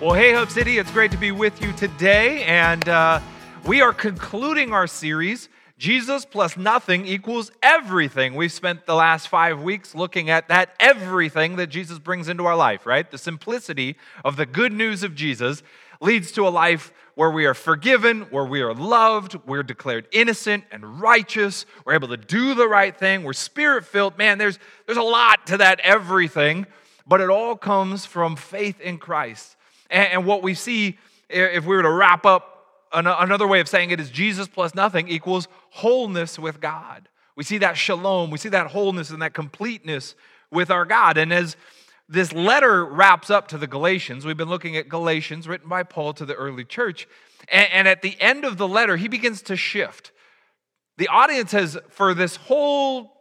Well, hey, Hub City, it's great to be with you today. And uh, we are concluding our series, Jesus plus nothing equals everything. We've spent the last five weeks looking at that everything that Jesus brings into our life, right? The simplicity of the good news of Jesus leads to a life where we are forgiven, where we are loved, we're declared innocent and righteous, we're able to do the right thing, we're spirit filled. Man, there's, there's a lot to that everything, but it all comes from faith in Christ. And, what we see, if we were to wrap up, another way of saying it is Jesus plus nothing equals wholeness with God. We see that shalom, we see that wholeness and that completeness with our God. And as this letter wraps up to the Galatians, we've been looking at Galatians written by Paul to the early church. And at the end of the letter, he begins to shift. The audience has, for this whole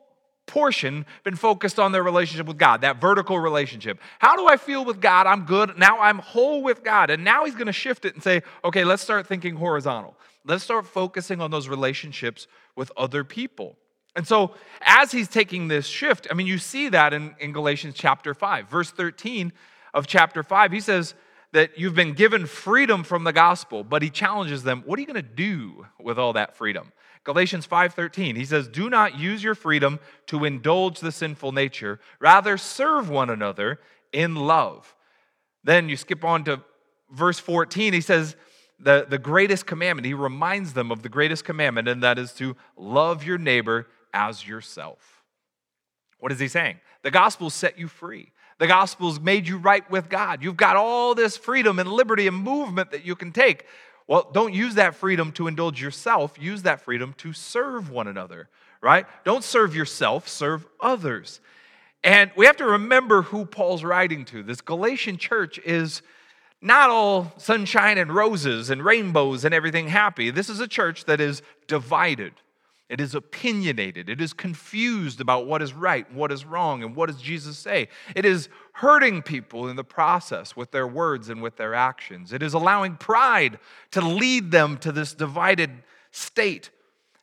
portion been focused on their relationship with God, that vertical relationship. How do I feel with God? I'm good. Now I'm whole with God. And now he's going to shift it and say, okay, let's start thinking horizontal. Let's start focusing on those relationships with other people. And so, as he's taking this shift, I mean, you see that in, in Galatians chapter 5, verse 13 of chapter 5. He says that you've been given freedom from the gospel, but he challenges them what are you going to do with all that freedom? Galatians 5:13. He says, "Do not use your freedom to indulge the sinful nature, rather serve one another in love." Then you skip on to verse 14. He says, the, the greatest commandment, he reminds them of the greatest commandment, and that is to love your neighbor as yourself. What is he saying? The gospel set you free. The gospel's made you right with God. You've got all this freedom and liberty and movement that you can take. Well, don't use that freedom to indulge yourself. Use that freedom to serve one another, right? Don't serve yourself, serve others. And we have to remember who Paul's writing to. This Galatian church is not all sunshine and roses and rainbows and everything happy. This is a church that is divided. It is opinionated. It is confused about what is right, what is wrong, and what does Jesus say. It is hurting people in the process with their words and with their actions. It is allowing pride to lead them to this divided state.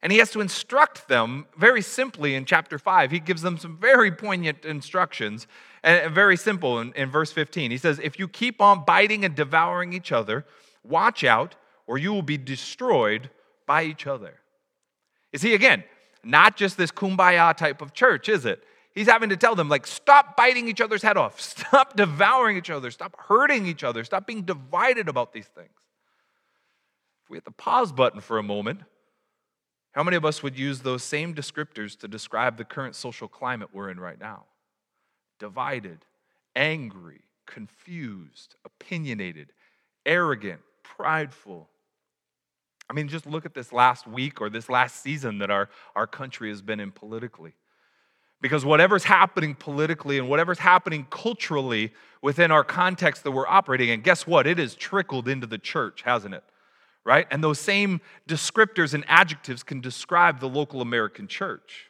And he has to instruct them very simply in chapter 5. He gives them some very poignant instructions and very simple in, in verse 15. He says, If you keep on biting and devouring each other, watch out, or you will be destroyed by each other. You see, again, not just this kumbaya type of church, is it? He's having to tell them, like, stop biting each other's head off, stop devouring each other, stop hurting each other, stop being divided about these things. If we hit the pause button for a moment, how many of us would use those same descriptors to describe the current social climate we're in right now? Divided, angry, confused, opinionated, arrogant, prideful, I mean, just look at this last week or this last season that our, our country has been in politically. Because whatever's happening politically and whatever's happening culturally within our context that we're operating in, guess what? It has trickled into the church, hasn't it? Right? And those same descriptors and adjectives can describe the local American church.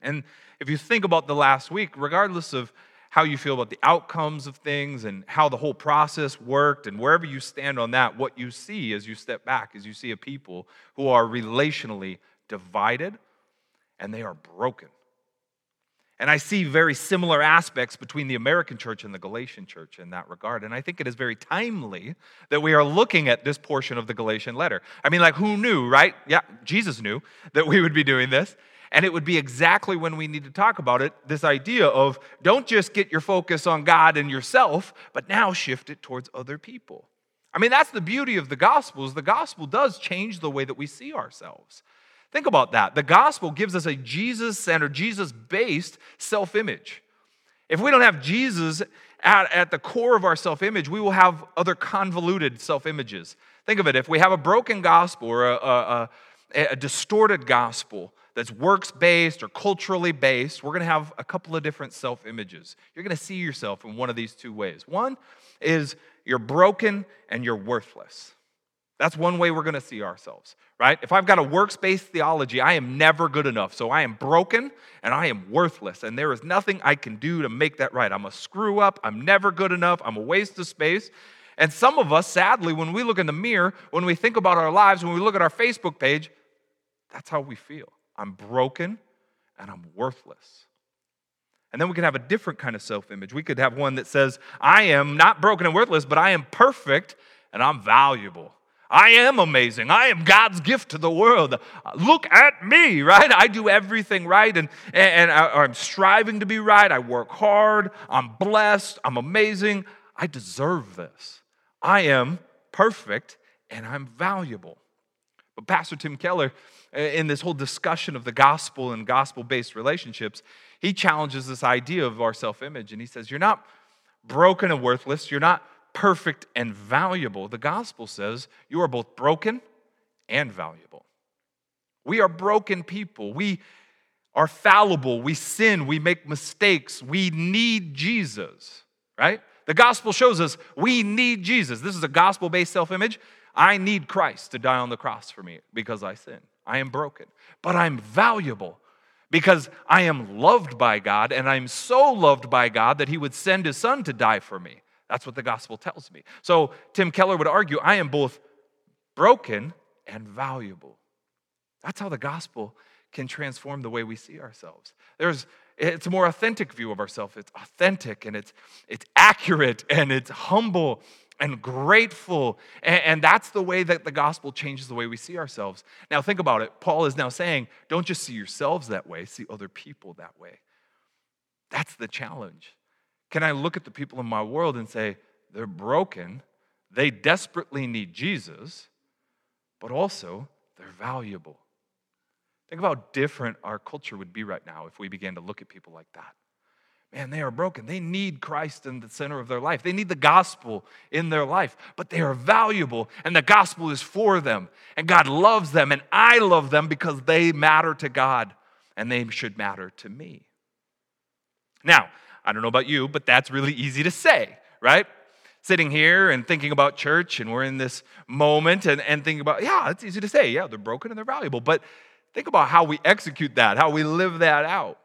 And if you think about the last week, regardless of how you feel about the outcomes of things and how the whole process worked, and wherever you stand on that, what you see as you step back is you see a people who are relationally divided and they are broken. And I see very similar aspects between the American church and the Galatian church in that regard. And I think it is very timely that we are looking at this portion of the Galatian letter. I mean, like, who knew, right? Yeah, Jesus knew that we would be doing this. And it would be exactly when we need to talk about it this idea of don't just get your focus on God and yourself, but now shift it towards other people. I mean, that's the beauty of the gospel is the gospel does change the way that we see ourselves. Think about that. The gospel gives us a Jesus centered, Jesus based self image. If we don't have Jesus at, at the core of our self image, we will have other convoluted self images. Think of it if we have a broken gospel or a, a, a, a distorted gospel, that's works based or culturally based, we're going to have a couple of different self images. You're going to see yourself in one of these two ways. One is you're broken and you're worthless. That's one way we're going to see ourselves, right? If I've got a works based theology, I am never good enough. So I am broken and I am worthless, and there is nothing I can do to make that right. I'm a screw up. I'm never good enough. I'm a waste of space. And some of us, sadly, when we look in the mirror, when we think about our lives, when we look at our Facebook page, that's how we feel. I'm broken and I'm worthless. And then we can have a different kind of self image. We could have one that says, I am not broken and worthless, but I am perfect and I'm valuable. I am amazing. I am God's gift to the world. Look at me, right? I do everything right and, and I, am striving to be right. I work hard. I'm blessed. I'm amazing. I deserve this. I am perfect and I'm valuable. But Pastor Tim Keller, in this whole discussion of the gospel and gospel based relationships, he challenges this idea of our self image. And he says, You're not broken and worthless. You're not perfect and valuable. The gospel says you are both broken and valuable. We are broken people. We are fallible. We sin. We make mistakes. We need Jesus, right? The gospel shows us we need Jesus. This is a gospel based self image. I need Christ to die on the cross for me because I sin. I am broken, but I'm valuable because I am loved by God, and I'm so loved by God that He would send His Son to die for me. That's what the gospel tells me. So Tim Keller would argue I am both broken and valuable. That's how the gospel can transform the way we see ourselves. There's it's a more authentic view of ourselves. It's authentic and it's it's accurate and it's humble and grateful. And, and, that's the way that the gospel changes the way we see ourselves. Now, think about it. Paul is now saying, don't just see yourselves that way, see other people that way. That's the challenge. Can I look at the people in my world and say, they're broken, they desperately need Jesus, but also they're valuable? Think about how different our culture would be right now if we began to look at people like that. Man, they are broken. They need Christ in the center of their life. They need the gospel in their life, but they are valuable, and the gospel is for them. And God loves them, and I love them because they matter to God, and they should matter to me. Now, I don't know about you, but that's really easy to say, right? Sitting here and thinking about church, and we're in this moment and, and thinking about, yeah, it's easy to say, yeah, they're broken and they're valuable. But think about how we execute that, how we live that out.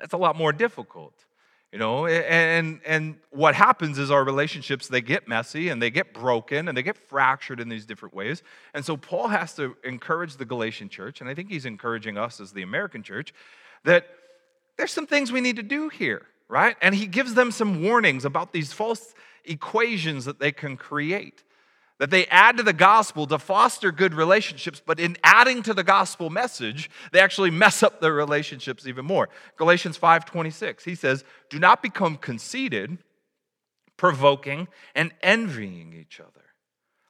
That's a lot more difficult. You know, and and what happens is our relationships they get messy and they get broken and they get fractured in these different ways. And so Paul has to encourage the Galatian church, and I think he's encouraging us as the American church, that there's some things we need to do here, right? And he gives them some warnings about these false equations that they can create that they add to the gospel to foster good relationships, but in adding to the gospel message, they actually mess up their relationships even more. Galatians 5:26, he says, "Do not become conceited, provoking and envying each other.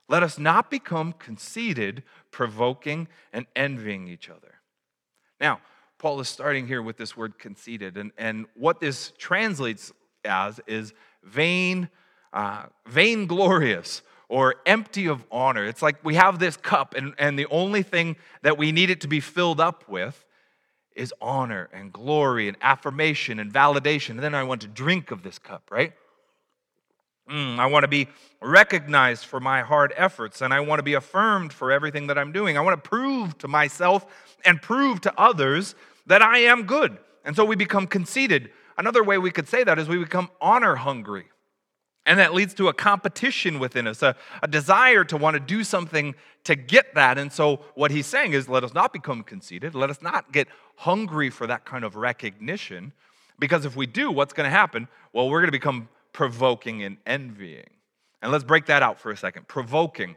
Let us not become conceited, provoking and envying each other." Now, Paul is starting here with this word conceited, and, and what this translates as is vain, uh, vainglorious or empty of honor. It's like we have this cup, and, and the only thing that we need it to be filled up with is honor and glory and affirmation and validation. And then I want to drink of this cup, right? Mm, I want to be recognized for my hard efforts, and I want to be affirmed for everything that I'm doing. I want to prove to myself and prove to others that I am good. And so we become conceited. Another way we could say that is we become honor hungry. And that leads to a competition within us, a, a, desire to want to do something to get that. And so, what he's saying is, let us not become conceited. Let us not get hungry for that kind of recognition. Because if we do, what's going to happen? Well, we're going to become provoking and envying. And let's break that out for a second. Provoking.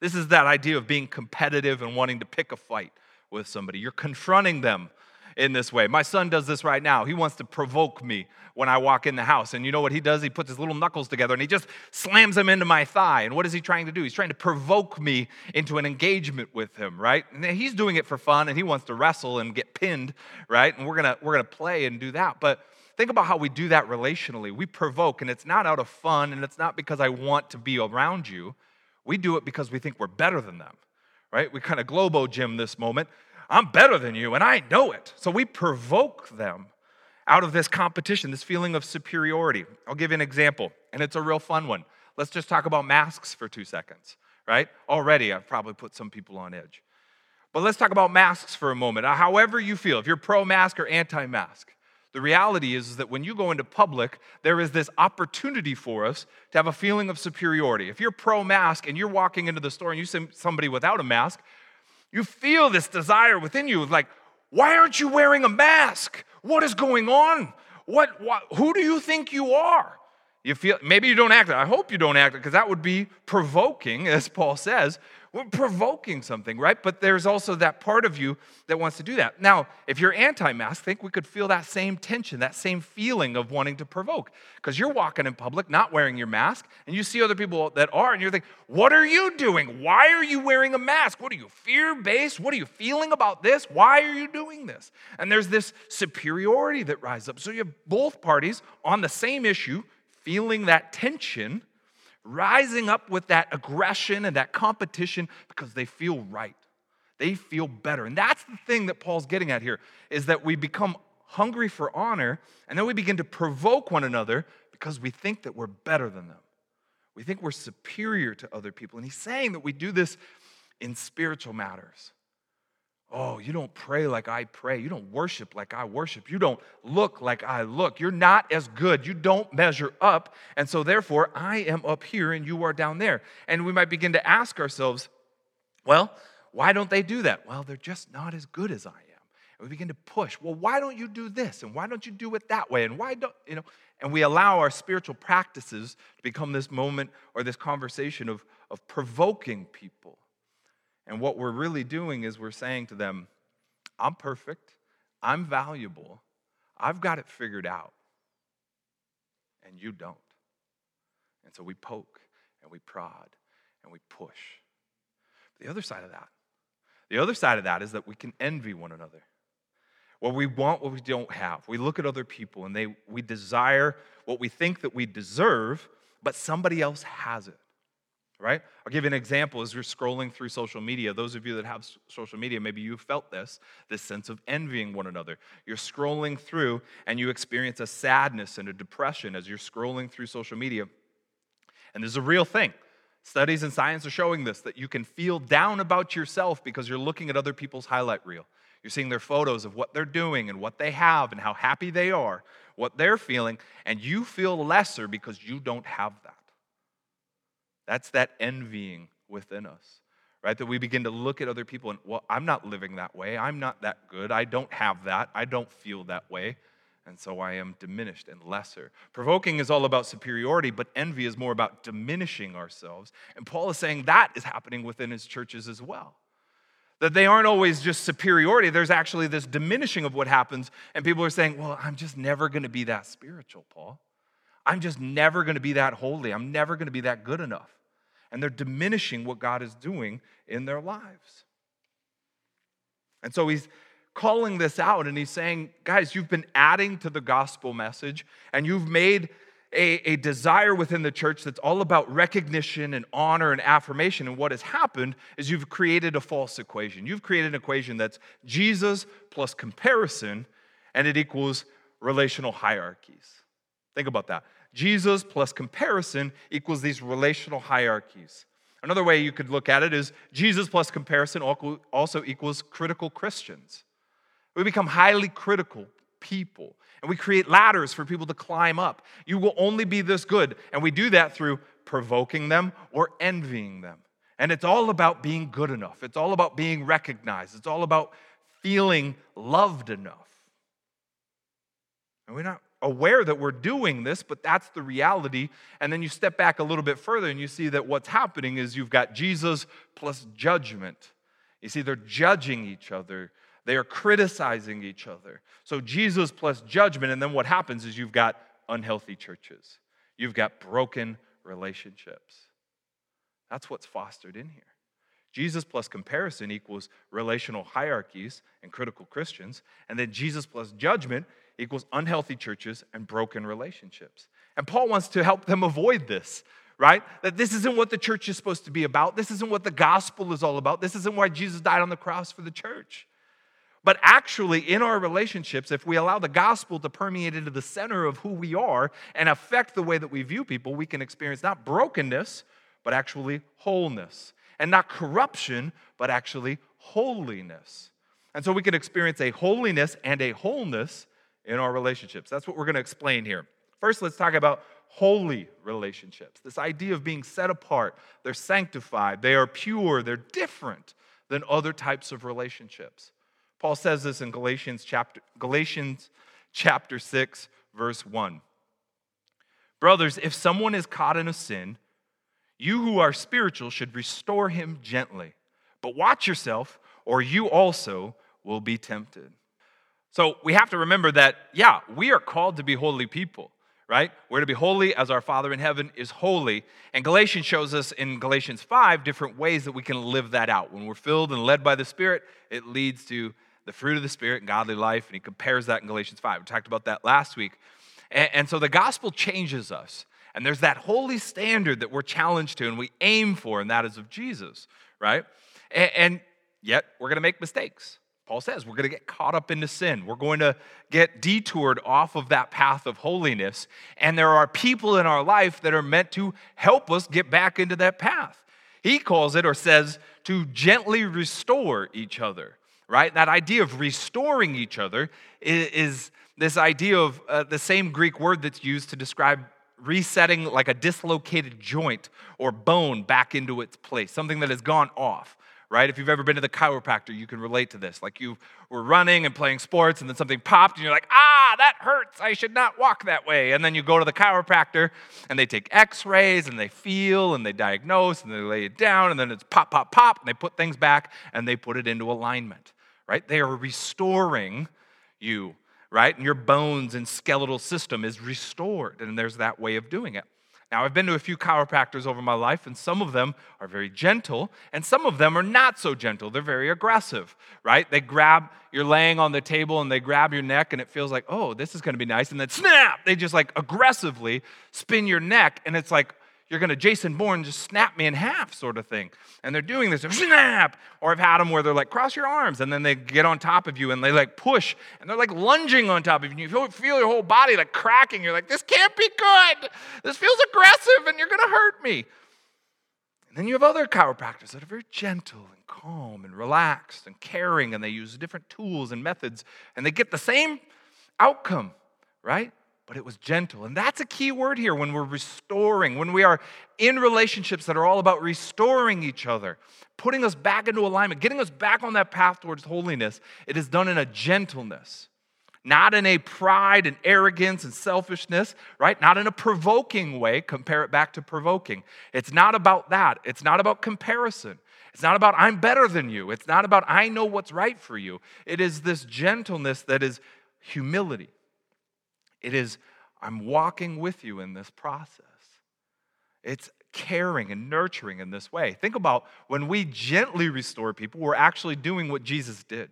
This is that idea of being competitive and wanting to pick a fight with somebody. You're confronting them in this way. My son does this right now. He wants to provoke me when I walk in the house. And you know what he does? He puts his little knuckles together and he just slams them into my thigh. And what is he trying to do? He's trying to provoke me into an engagement with him, right? And he's doing it for fun and he wants to wrestle and get pinned, right? And we're going to we're going to play and do that. But think about how we do that relationally. We provoke and it's not out of fun and it's not because I want to be around you. We do it because we think we're better than them. Right? We kind of globo gym this moment I'm better than you, and I know it. So we provoke them out of this competition, this feeling of superiority. I'll give you an example, and it's a real fun one. Let's just talk about masks for two seconds, right? Already, I've probably put some people on edge. But let's talk about masks for a moment. Uh, however, you feel, if you're pro mask or anti mask, the reality is, is that when you go into public, there is this opportunity for us to have a feeling of superiority. If you're pro mask and you're walking into the store and you see somebody without a mask, you feel this desire within you, like, Why aren't you wearing a mask? What is going on? What, what who do you think you are? You feel maybe you don't act it. I hope you don't act it because that would be provoking, as Paul says. We're provoking something, right? But there's also that part of you that wants to do that. Now, if you're anti-mask, think we could feel that same tension, that same feeling of wanting to provoke. Because you're walking in public not wearing your mask, and you see other people that are, and you're thinking, what are you doing? Why are you wearing a mask? What are you, fear-based? What are you feeling about this? Why are you doing this? And there's this superiority that rises up. So you have both parties on the same issue feeling that tension, rising up with that aggression and that competition because they feel right. They feel better. And that's the thing that Paul's getting at here is that we become hungry for honor and then we begin to provoke one another because we think that we're better than them. We think we're superior to other people. And he's saying that we do this in spiritual matters. Oh, you don't pray like I pray. You don't worship like I worship. You don't look like I look. You're not as good. You don't measure up. And so, therefore, I am up here and you are down there. And we might begin to ask ourselves, well, why don't they do that? Well, they're just not as good as I am. And we begin to push, well, why don't you do this? And why don't you do it that way? And why don't, you know, and we allow our spiritual practices to become this moment or this conversation of, of provoking people and what we're really doing is we're saying to them, I'm perfect, I'm valuable, I've got it figured out, and you don't. And so we poke and we prod and we push. The other side of that, the other side of that is that we can envy one another. Well, we want what we don't have. We look at other people and they we desire what we think that we deserve, but somebody else has it right? I'll give you an example as you're scrolling through social media. Those of you that have social media, maybe you've felt this, this sense of envying one another. You're scrolling through and you experience a sadness and a depression as you're scrolling through social media. And this is a real thing. Studies and science are showing this that you can feel down about yourself because you're looking at other people's highlight reel. You're seeing their photos of what they're doing and what they have and how happy they are, what they're feeling, and you feel lesser because you don't have that. That's that envying within us, right? That we begin to look at other people and, well, I'm not living that way. I'm not that good. I don't have that. I don't feel that way. And so I am diminished and lesser. Provoking is all about superiority, but envy is more about diminishing ourselves. And Paul is saying that is happening within his churches as well. That they aren't always just superiority, there's actually this diminishing of what happens. And people are saying, well, I'm just never going to be that spiritual, Paul. I'm just never going to be that holy. I'm never going to be that good enough. And they're diminishing what God is doing in their lives. And so he's calling this out and he's saying, guys, you've been adding to the gospel message and you've made a, a, desire within the church that's all about recognition and honor and affirmation. And what has happened is you've created a false equation. You've created an equation that's Jesus plus comparison, and it equals relational hierarchies. Think about that. Jesus plus comparison equals these relational hierarchies. Another way you could look at it is Jesus plus comparison also equals critical Christians. We become highly critical people, and we create ladders for people to climb up. You will only be this good, and we do that through provoking them or envying them. And it's all about being good enough, it's all about being recognized, it's all about feeling loved enough. And we're not aware that we're doing this, but that's the reality. And then you step back a little bit further and you see that what's happening is you've got Jesus plus judgment. You see, they're judging each other, they are criticizing each other. So, Jesus plus judgment. And then what happens is you've got unhealthy churches, you've got broken relationships. That's what's fostered in here. Jesus plus comparison equals relational hierarchies and critical Christians. And then Jesus plus judgment equals unhealthy churches and broken relationships. And Paul wants to help them avoid this, right? That this isn't what the church is supposed to be about. This isn't what the gospel is all about. This isn't why Jesus died on the cross for the church. But actually, in our relationships, if we allow the gospel to permeate into the center of who we are and affect the way that we view people, we can experience not brokenness, but actually wholeness. And not corruption, but actually holiness. And so we can experience a holiness and a wholeness in our relationships. That's what we're going to explain here. First, let's talk about holy relationships. This idea of being set apart, they're sanctified, they are pure, they're different than other types of relationships. Paul says this in Galatians chapter, Galatians chapter 6, verse 1. Brothers, if someone is caught in a sin, you who are spiritual should restore him gently. But watch yourself, or you also will be tempted. So we have to remember that, yeah, we are called to be holy people, right? We're to be holy as our Father in heaven is holy. And Galatians shows us in Galatians 5 different ways that we can live that out. When we're filled and led by the Spirit, it leads to the fruit of the Spirit and godly life. And he compares that in Galatians 5. We talked about that last week. And, and so the gospel changes us. And there's that holy standard that we're challenged to and we aim for, and that is of Jesus, right? And, and yet we're going to make mistakes. Paul says we're going to get caught up into sin. We're going to get detoured off of that path of holiness. And there are people in our life that are meant to help us get back into that path. He calls it or says to gently restore each other, right? That idea of restoring each other is, is this idea of uh, the same Greek word that's used to describe resetting like a dislocated joint or bone back into its place, something that has gone off, right? If you've ever been to the chiropractor, you can relate to this. Like you were running and playing sports and then something popped and you're like, ah, that hurts. I should not walk that way. And then you go to the chiropractor and they take x rays and they feel and they diagnose and they lay it down and then it's pop, pop, pop and they put things back and they put it into alignment, right? They are restoring you right? And your bones and skeletal system is restored. And there's that way of doing it. Now, I've been to a few chiropractors over my life, and some of them are very gentle, and some of them are not so gentle. They're very aggressive, right? They grab, you're laying on the table, and they grab your neck, and it feels like, oh, this is gonna be nice. And then snap, they just like aggressively spin your neck, and it's like, you're going to Jason Bourne just snap me in half, sort of thing. And they're doing this, snap. Or I've had them where they're like, cross your arms, and then they get on top of you and they like push, and they're like lunging on top of you. And You feel your whole body like cracking. You're like, this can't be good. This feels aggressive, and you're going to hurt me. And then you have other chiropractors that are very gentle and calm and relaxed and caring, and they use different tools and methods, and they get the same outcome, right? But it was gentle. And that's a key word here when we're restoring, when we are in relationships that are all about restoring each other, putting us back into alignment, getting us back on that path towards holiness. It is done in a gentleness, not in a pride and arrogance and selfishness, right? Not in a provoking way. Compare it back to provoking. It's not about that. It's not about comparison. It's not about I'm better than you. It's not about I know what's right for you. It is this gentleness that is humility. It is, I'm walking with you in this process. It's caring and nurturing in this way. Think about when we gently restore people, we're actually doing what Jesus did.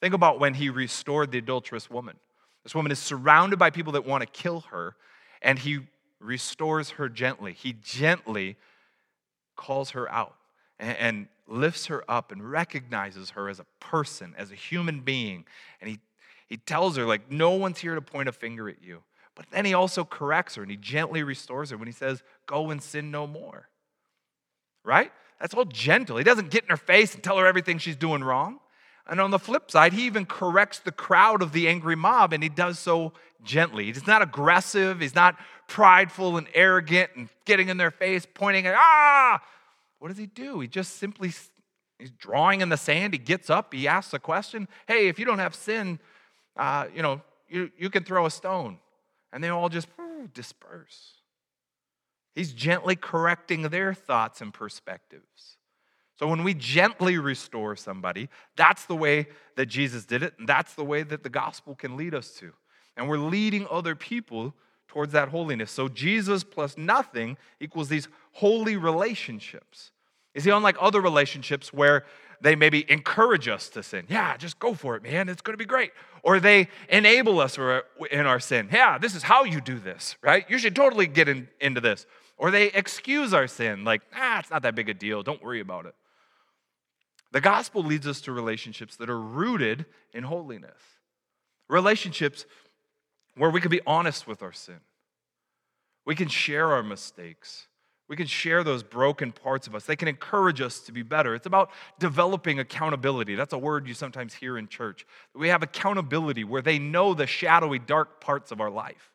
Think about when he restored the adulterous woman. This woman is surrounded by people that want to kill her, and he restores her gently. He gently calls her out and, lifts her up and recognizes her as a person, as a human being. And he he tells her, like, no one's here to point a finger at you. But then he also corrects her and he gently restores her when he says, go and sin no more. Right? That's all gentle. He doesn't get in her face and tell her everything she's doing wrong. And on the flip side, he even corrects the crowd of the angry mob, and he does so gently. He's not aggressive, he's not prideful and arrogant and getting in their face, pointing at, ah! What does he do? He just simply, he's drawing in the sand. He gets up, he asks a question Hey, if you don't have sin, uh, you know, you, you can throw a stone. And they all just disperse. He's gently correcting their thoughts and perspectives. So when we gently restore somebody, that's the way that Jesus did it, and that's the way that the gospel can lead us to. And we're leading other people towards that holiness. So Jesus plus nothing equals these holy relationships. You see, unlike other relationships where they maybe encourage us to sin. Yeah, just go for it, man. It's going to be great. Or they enable us in our sin. Yeah, this is how you do this, right? You should totally get in, into this. Or they excuse our sin, like, ah, it's not that big a deal. Don't worry about it. The gospel leads us to relationships that are rooted in holiness, relationships where we can be honest with our sin. We can share our mistakes. We can share those broken parts of us. They can encourage us to be better. It's about developing accountability. That's a word you sometimes hear in church. We have accountability where they know the shadowy, dark parts of our life,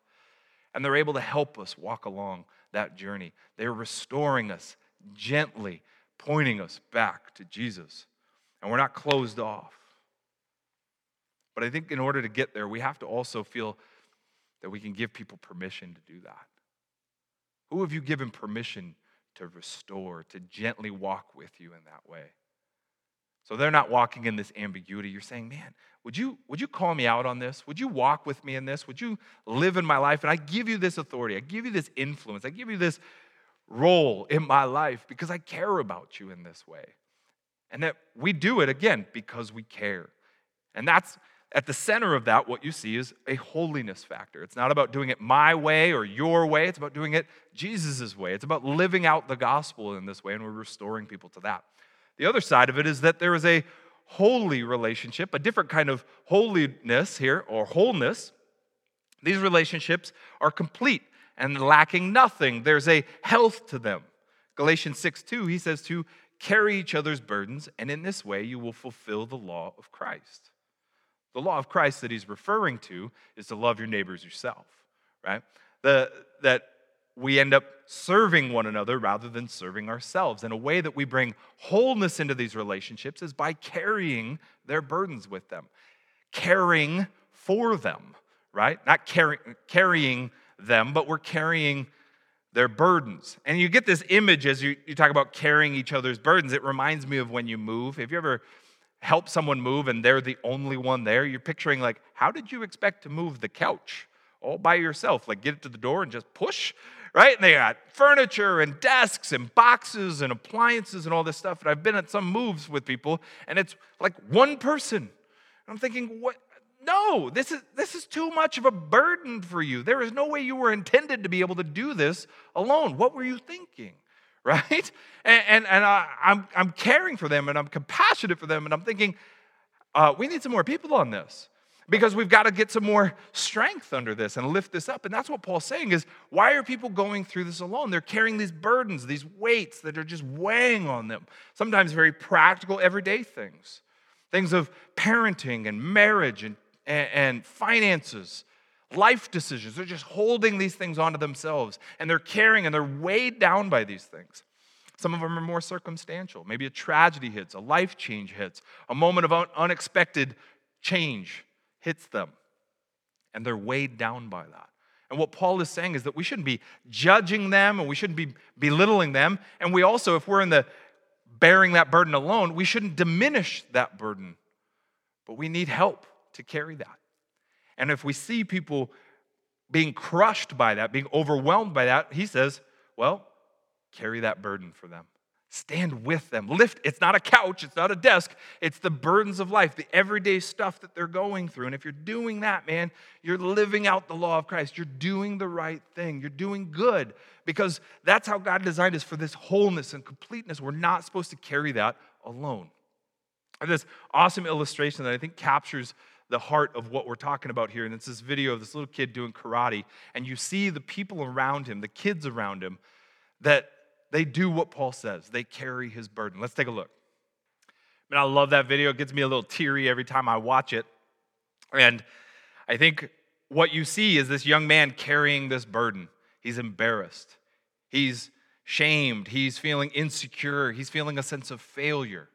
and they're able to help us walk along that journey. They're restoring us gently, pointing us back to Jesus. And we're not closed off. But I think in order to get there, we have to also feel that we can give people permission to do that. Who have you given permission to restore, to gently walk with you in that way? So they're not walking in this ambiguity. You're saying, man, would you, would you call me out on this? Would you walk with me in this? Would you live in my life? And I give you this authority. I give you this influence. I give you this role in my life because I care about you in this way. And that we do it again because we care. And that's at the center of that, what you see is a holiness factor. It's not about doing it my way or your way, it's about doing it Jesus' way. It's about living out the gospel in this way, and we're restoring people to that. The other side of it is that there is a holy relationship, a different kind of holiness here, or wholeness. These relationships are complete and lacking nothing. There's a health to them. Galatians 6 2, he says to carry each other's burdens, and in this way you will fulfill the law of Christ. The law of Christ that he's referring to is to love your neighbors yourself, right? The, that we end up serving one another rather than serving ourselves. And a way that we bring wholeness into these relationships is by carrying their burdens with them, caring for them, right? Not carry, carrying them, but we're carrying their burdens. And you get this image as you, you talk about carrying each other's burdens. It reminds me of when you move. Have you ever helped someone move and they're the only one there? You're picturing, like, how did you expect to move the couch? all by yourself. Like, get it to the door and just push, right? And they got furniture and desks and boxes and appliances and all this stuff. And I've been at some moves with people, and it's like one person. I'm thinking, what? No, this is, this is too much of a burden for you. There is no way you were intended to be able to do this alone. What were you thinking? Right? And, and, and I, am I'm, I'm caring for them and I'm compassionate for them, and I'm thinking, uh, we need some more people on this because we've got to get some more strength under this and lift this up. And that's what paul's saying is why are people going through this alone? They're carrying these burdens these weights that are just weighing on them. Sometimes very practical everyday things. Things of parenting and marriage and, and, and finances life decisions they're just holding these things onto themselves and they're carrying and they're weighed down by these things some of them are more circumstantial. Maybe a tragedy hits, a life change hits, a moment of unexpected change hits them, and they're weighed down by that. And what Paul is saying is that we shouldn't be judging them and we shouldn't be belittling them. And we also, if we're in the bearing that burden alone, we shouldn't diminish that burden. But we need help to carry that. And if we see people being crushed by that, being overwhelmed by that, he says, well, carry that burden for them. Stand with them. Lift. It's not a couch, it's not a desk. It's the burdens of life, the everyday stuff that they're going through. And if you're doing that, man, you're living out the law of Christ. You're doing the right thing. You're doing good because that's how God designed us for this wholeness and completeness. We're not supposed to carry that alone. I have this awesome illustration that I think captures the heart of what we're talking about here. And it's this video of this little kid doing karate. And you see the people around him, the kids around him, that they do what Paul says. They carry his burden. Let's take a look. I mean, I love that video. It gets me a little teary every time I watch it. And I think what you see is this young man carrying this burden. He's embarrassed. He's shamed. He's feeling insecure. He's feeling a sense of failure.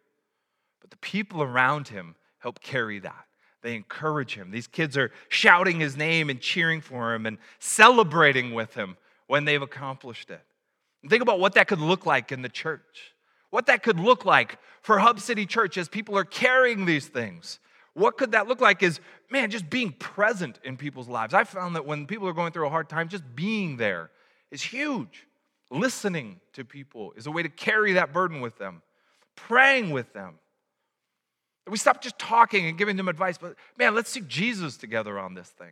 But the people around him help carry that. They encourage him. These kids are shouting his name and cheering for him and celebrating with him when they've accomplished it. Think about what that could look like in the church. What that could look like for Hub City Church as people are carrying these things. What could that look like is, man, just being present in people's lives. I found that when people are going through a hard time, just being there is huge. Listening to people is a way to carry that burden with them, praying with them. We stop just talking and giving them advice, but man, let's seek Jesus together on this thing.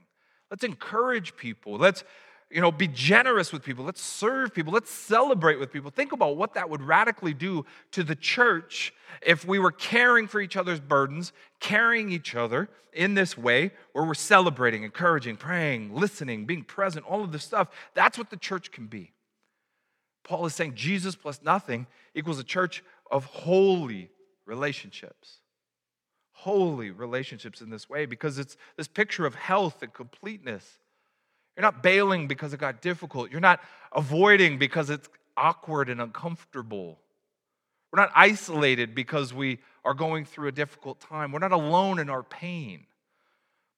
Let's encourage people. Let's you know, be generous with people. Let's serve people. Let's celebrate with people. Think about what that would radically do to the church if we were caring for each other's burdens, carrying each other in this way where we're celebrating, encouraging, praying, listening, being present, all of this stuff. That's what the church can be. Paul is saying Jesus plus nothing equals a church of holy relationships. Holy relationships in this way because it's this picture of health and completeness you're not bailing because it got difficult. You're not avoiding because it's awkward and uncomfortable. We're not isolated because we are going through a difficult time. We're not alone in our pain.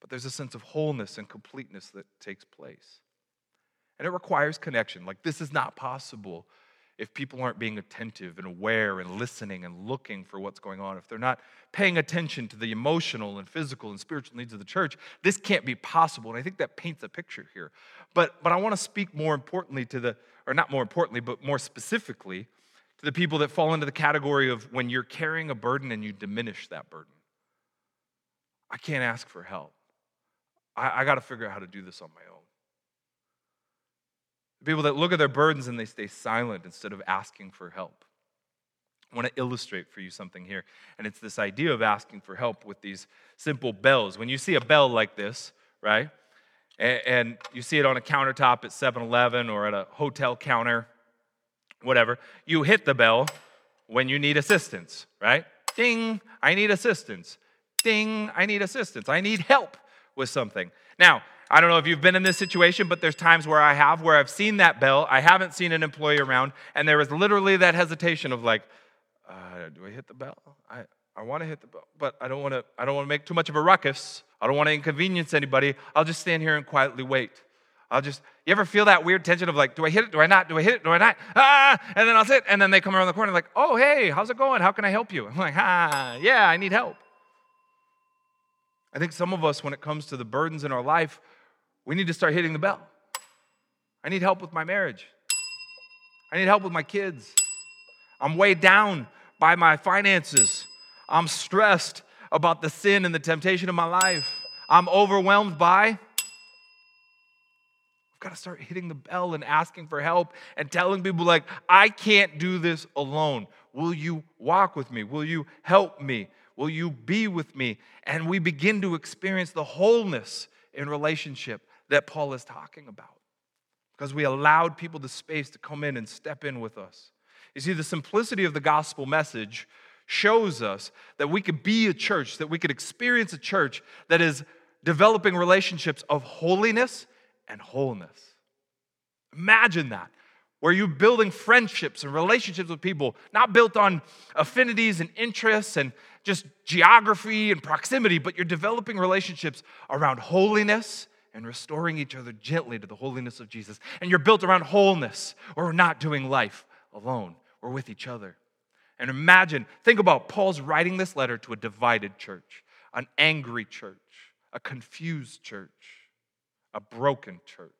but there's a sense of wholeness and completeness that takes place. And it requires connection. Like, this is not possible if people aren't being attentive and aware and listening and looking for what's going on, if they're not paying attention to the emotional and physical and spiritual needs of the church, this can't be possible. And I think that paints a picture here. But, but I want to speak more importantly to the, or not more importantly, but more specifically to the people that fall into the category of when you're carrying a burden and you diminish that burden. I can't ask for help. I, I got to figure out how to do this on my own. People that look at their burdens and they stay silent instead of asking for help. I want to illustrate for you something here. And it's this idea of asking for help with these simple bells. When you see a bell like this, right? And, you see it on a countertop at 7 Eleven or at a hotel counter, whatever, you hit the bell when you need assistance, right? Ding, I need assistance. Ding, I need assistance. I need help with something. Now, I don't know if you've been in this situation, but there's times where I have, where I've seen that bell, I haven't seen an employee around, and there is literally that hesitation of like, uh, do I hit the bell? I, I want to hit the bell, but I don't want to. I don't want to make too much of a ruckus. I don't want to inconvenience anybody. I'll just stand here and quietly wait. I'll just. You ever feel that weird tension of like, do I hit it? Do I not? Do I hit it? Do I not? Ah! And then I'll sit, and then they come around the corner like, oh hey, how's it going? How can I help you? I'm like, ah, yeah, I need help. I think some of us, when it comes to the burdens in our life, we need to start hitting the bell. I need help with my marriage. I need help with my kids. I'm weighed down by my finances. I'm stressed about the sin and the temptation of my life. I'm overwhelmed by. I've got to start hitting the bell and asking for help and telling people, like, I can't do this alone. Will you walk with me? Will you help me? Will you be with me? And we begin to experience the wholeness in relationship that Paul is talking about because we allowed people the space to come in and step in with us. You see, the simplicity of the gospel message shows us that we could be a church, that we could experience a church that is developing relationships of holiness and wholeness. Imagine that, where you're building friendships and relationships with people, not built on affinities and interests and just geography and proximity, but you're developing relationships around holiness and restoring each other gently to the holiness of Jesus. And you're built around wholeness, or not doing life alone, we're with each other. And imagine, think about Paul's writing this letter to a divided church, an angry church, a confused church, a broken church,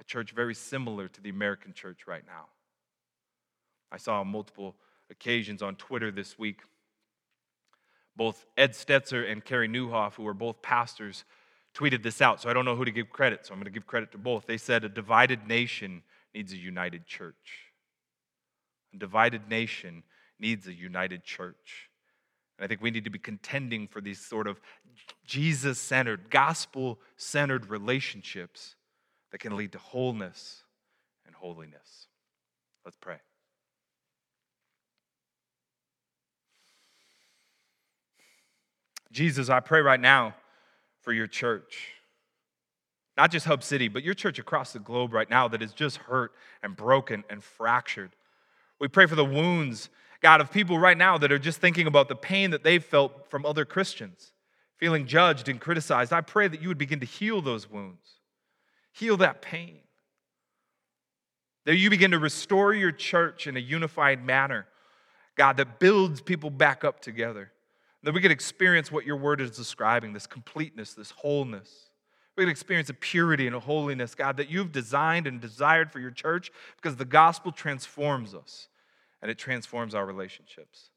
a church very similar to the American church right now. I saw on multiple occasions on Twitter this week both Ed Stetzer and Carey Nieuwhof, who are both pastors, tweeted this out. So I don't know who to give credit, so I'm going to give credit to both. They said a divided nation needs a united church. A divided nation needs a united church. And I think we need to be contending for these sort of Jesus centered, gospel centered relationships that can lead to wholeness and holiness. Let's pray. Jesus, I pray right now for your church. Not just Hub City, but your church across the globe right now that is just hurt and broken and fractured. We pray for the wounds, God, of people right now that are just thinking about the pain that they've felt from other Christians, feeling judged and criticized. I pray that you would begin to heal those wounds, heal that pain. That you begin to restore your church in a unified manner, God, that builds people back up together that we could experience what your word is describing this completeness, this wholeness. We could experience a purity and a holiness, God, that you've designed and desired for your church because the gospel transforms us and it transforms our relationships.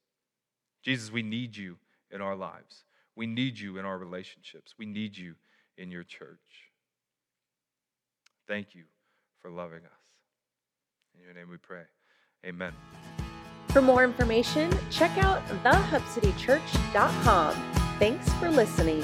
Jesus, we need you in our lives. We need you in our relationships. We need you in your church. Thank you for loving us. In your name we pray. Amen. For more information, check out thehubcitychurch.com. Thanks for listening.